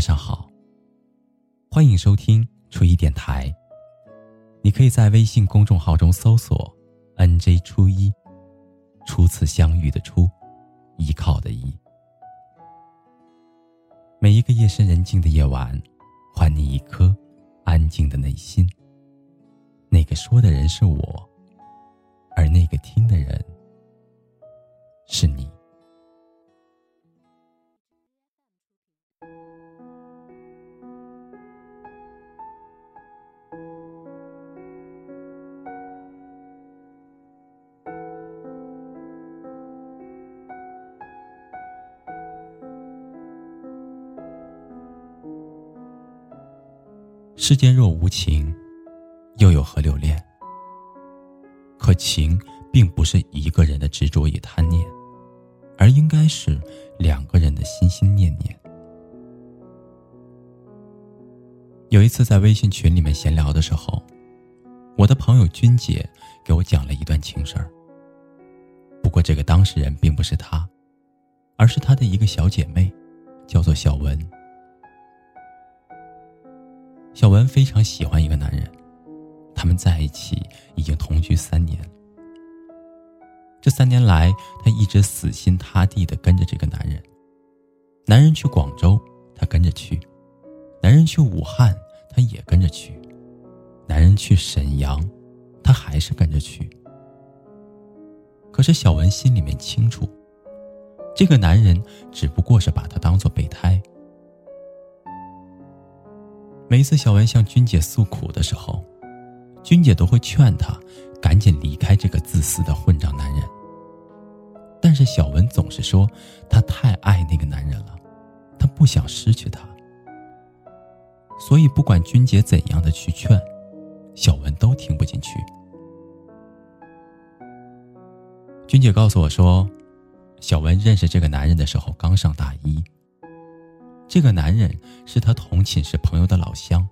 晚上好，欢迎收听初一电台。你可以在微信公众号中搜索 “nj 初一”，初次相遇的初，依靠的依。每一个夜深人静的夜晚，还你一颗安静的内心。那个说的人是我，世间若无情，又有何留恋？可情并不是一个人的执着与贪念，而应该是两个人的心心念念。有一次在微信群里面闲聊的时候，我的朋友君姐给我讲了一段情事儿。不过这个当事人并不是她，而是她的一个小姐妹，叫做小文。小文非常喜欢一个男人，他们在一起已经同居三年。这三年来，他一直死心塌地的跟着这个男人。男人去广州，他跟着去；男人去武汉，他也跟着去；男人去沈阳，他还是跟着去。可是小文心里面清楚，这个男人只不过是把他当做备胎。每次小文向君姐诉苦的时候，君姐都会劝她赶紧离开这个自私的混账男人。但是小文总是说她太爱那个男人了，她不想失去他。所以不管君姐怎样的去劝，小文都听不进去。君姐告诉我说，小文认识这个男人的时候刚上大一。这个男人是他同寝室朋友的老乡。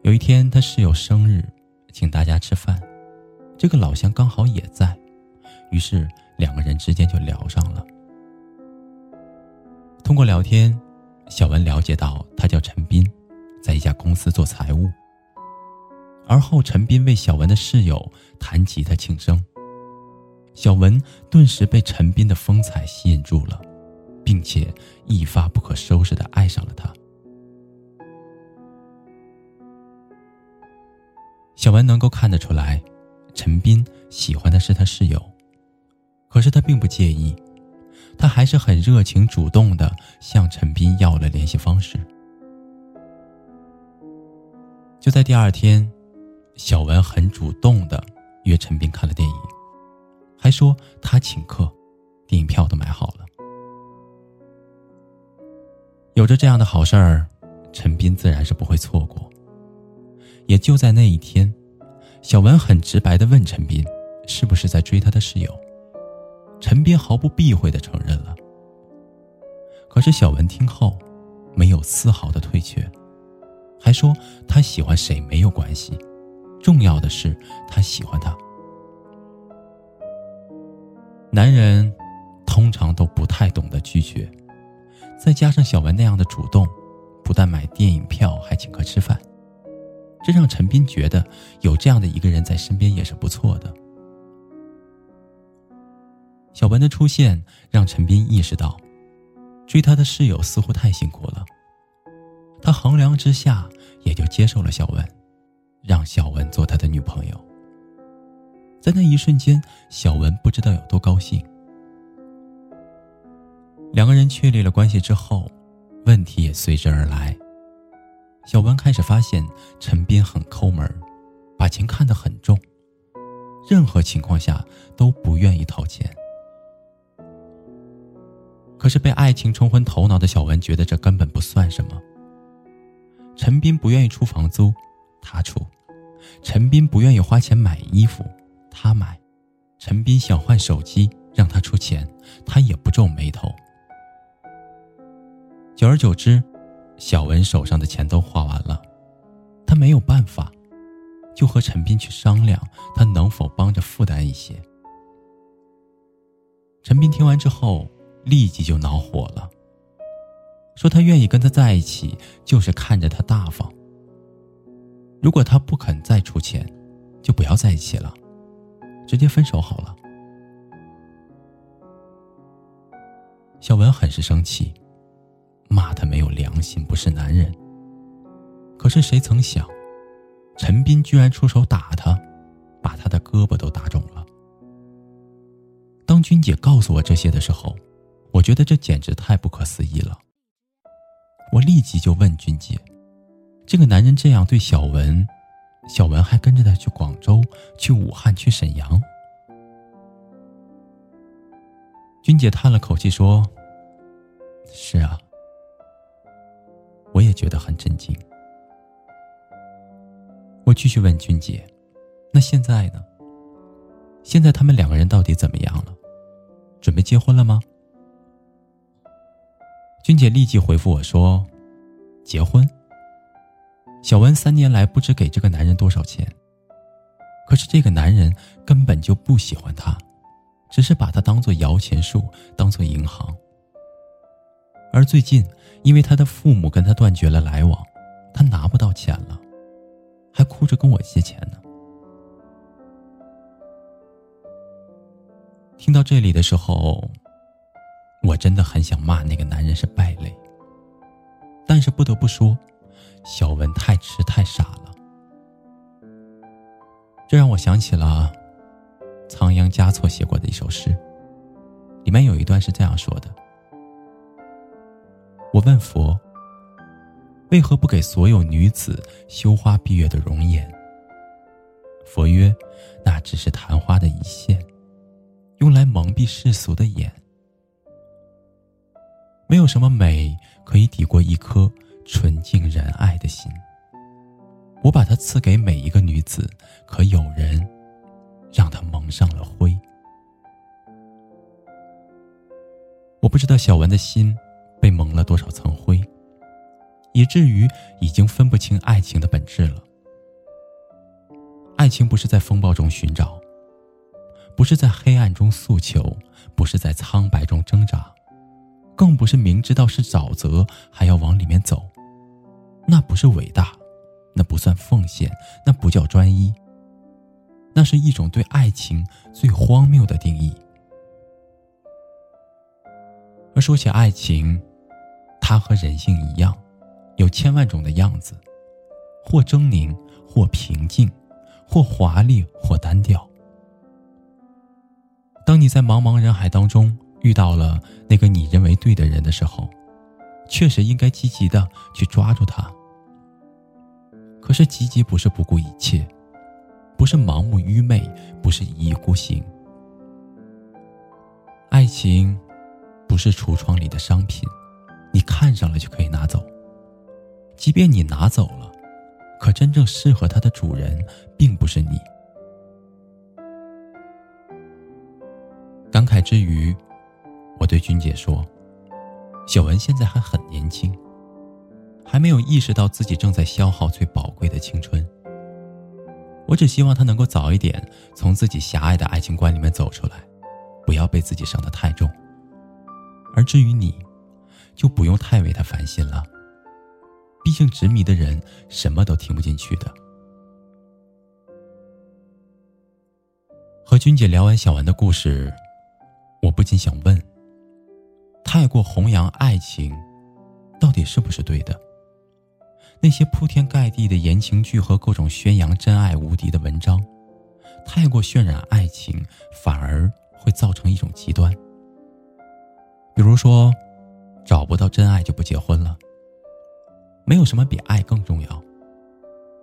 有一天，他室友生日，请大家吃饭，这个老乡刚好也在，于是两个人之间就聊上了。通过聊天，小文了解到他叫陈斌，在一家公司做财务。而后，陈斌为小文的室友弹吉他庆生，小文顿时被陈斌的风采吸引住了。并且一发不可收拾的爱上了他。小文能够看得出来，陈斌喜欢的是他室友，可是他并不介意，他还是很热情主动的向陈斌要了联系方式。就在第二天，小文很主动的约陈斌看了电影，还说他请客，电影票都买好了。有着这样的好事儿，陈斌自然是不会错过。也就在那一天，小文很直白的问陈斌：“是不是在追他的室友？”陈斌毫不避讳的承认了。可是小文听后，没有丝毫的退却，还说他喜欢谁没有关系，重要的是他喜欢他。男人通常都不太懂得拒绝。再加上小文那样的主动，不但买电影票，还请客吃饭，这让陈斌觉得有这样的一个人在身边也是不错的。小文的出现让陈斌意识到，追他的室友似乎太辛苦了。他衡量之下，也就接受了小文，让小文做他的女朋友。在那一瞬间，小文不知道有多高兴。两个人确立了关系之后，问题也随之而来。小文开始发现陈斌很抠门，把钱看得很重，任何情况下都不愿意掏钱。可是被爱情冲昏头脑的小文觉得这根本不算什么。陈斌不愿意出房租，他出；陈斌不愿意花钱买衣服，他买；陈斌想换手机，让他出钱，他也不皱眉头。久而久之，小文手上的钱都花完了，他没有办法，就和陈斌去商量，他能否帮着负担一些。陈斌听完之后，立即就恼火了。说他愿意跟他在一起，就是看着他大方。如果他不肯再出钱，就不要在一起了，直接分手好了。小文很是生气，骂他没有良心，不是男人。可是谁曾想，陈斌居然出手打他，把他的胳膊都打肿了。当君姐告诉我这些的时候，我觉得这简直太不可思议了。我立即就问君姐：“这个男人这样对小文，小文还跟着他去广州、去武汉、去沈阳？”君姐叹了口气说：“是啊，我也觉得很震惊。”我继续问君姐：“那现在呢？现在他们两个人到底怎么样了？准备结婚了吗？”君姐立即回复我说：“结婚。”小文三年来不知给这个男人多少钱，可是这个男人根本就不喜欢她，只是把她当做摇钱树，当做银行。而最近，因为他的父母跟他断绝了来往，他拿不到钱了。还哭着跟我借钱呢。听到这里的时候，我真的很想骂那个男人是败类。但是不得不说，小文太痴太傻了。这让我想起了仓央嘉措写过的一首诗，里面有一段是这样说的：“我问佛。”为何不给所有女子羞花闭月的容颜？佛曰：“那只是昙花的一现，用来蒙蔽世俗的眼。没有什么美可以抵过一颗纯净仁爱的心。我把它赐给每一个女子，可有人让她蒙上了灰？我不知道小文的心被蒙了多少层灰。”以至于已经分不清爱情的本质了。爱情不是在风暴中寻找，不是在黑暗中诉求，不是在苍白中挣扎，更不是明知道是沼泽还要往里面走。那不是伟大，那不算奉献，那不叫专一。那是一种对爱情最荒谬的定义。而说起爱情，它和人性一样。有千万种的样子，或狰狞，或平静，或华丽，或单调。当你在茫茫人海当中遇到了那个你认为对的人的时候，确实应该积极的去抓住他。可是积极不是不顾一切，不是盲目愚昧，不是一意孤行。爱情，不是橱窗里的商品，你看上了就可以拿走。即便你拿走了，可真正适合它的主人并不是你。感慨之余，我对君姐说：“小文现在还很年轻，还没有意识到自己正在消耗最宝贵的青春。我只希望他能够早一点从自己狭隘的爱情观里面走出来，不要被自己伤得太重。而至于你，就不用太为他烦心了。”毕竟执迷的人什么都听不进去的。和君姐聊完小文的故事，我不禁想问：太过弘扬爱情，到底是不是对的？那些铺天盖地的言情剧和各种宣扬真爱无敌的文章，太过渲染爱情，反而会造成一种极端。比如说，找不到真爱就不结婚了。没有什么比爱更重要。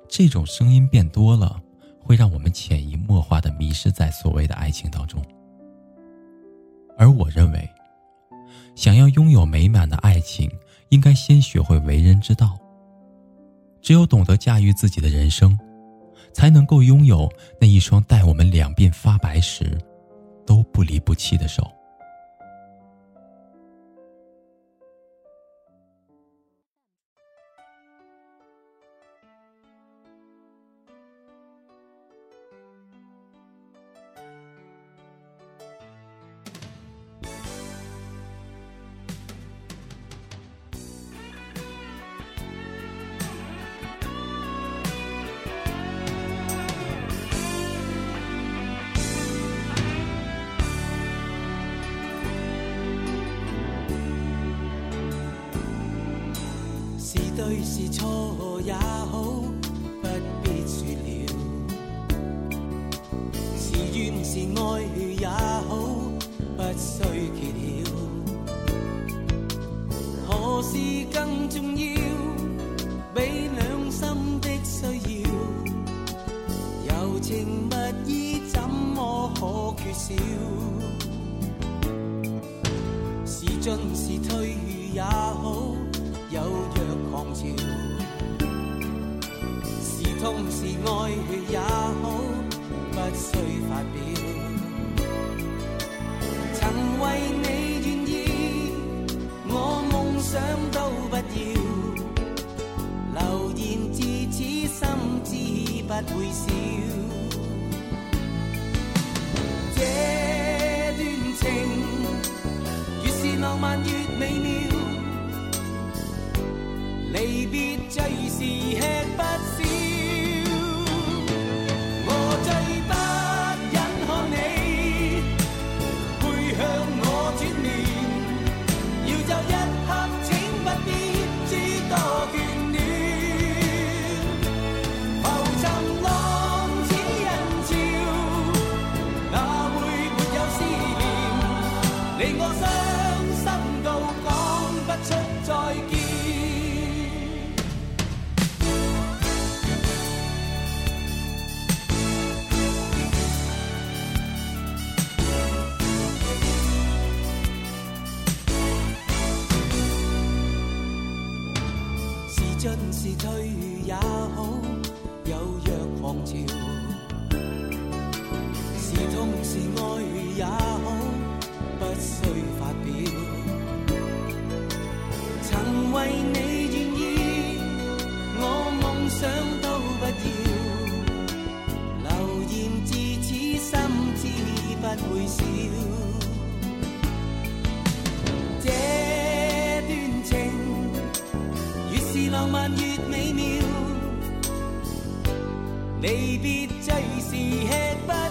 这种声音变多了，会让我们潜移默化的迷失在所谓的爱情当中。而我认为，想要拥有美满的爱情，应该先学会为人之道。只有懂得驾驭自己的人生，才能够拥有那一双待我们两鬓发白时，都不离不弃的手。是错也好，不必说了。是怨是爱也好，不需揭晓。何事更重要？比两心的需要，柔情蜜意怎么可缺少？是进是退也好。是爱也好，不需发表。曾为你愿意，我梦想都不要。流言至此，心知不会少。这段情，越是浪漫越美妙。离别最是吃不消，是退也好，有若狂潮；是痛是爱也好，不需发表。曾为你愿意，我梦想都不要。流言至此，心知不会少。离别最是吃不。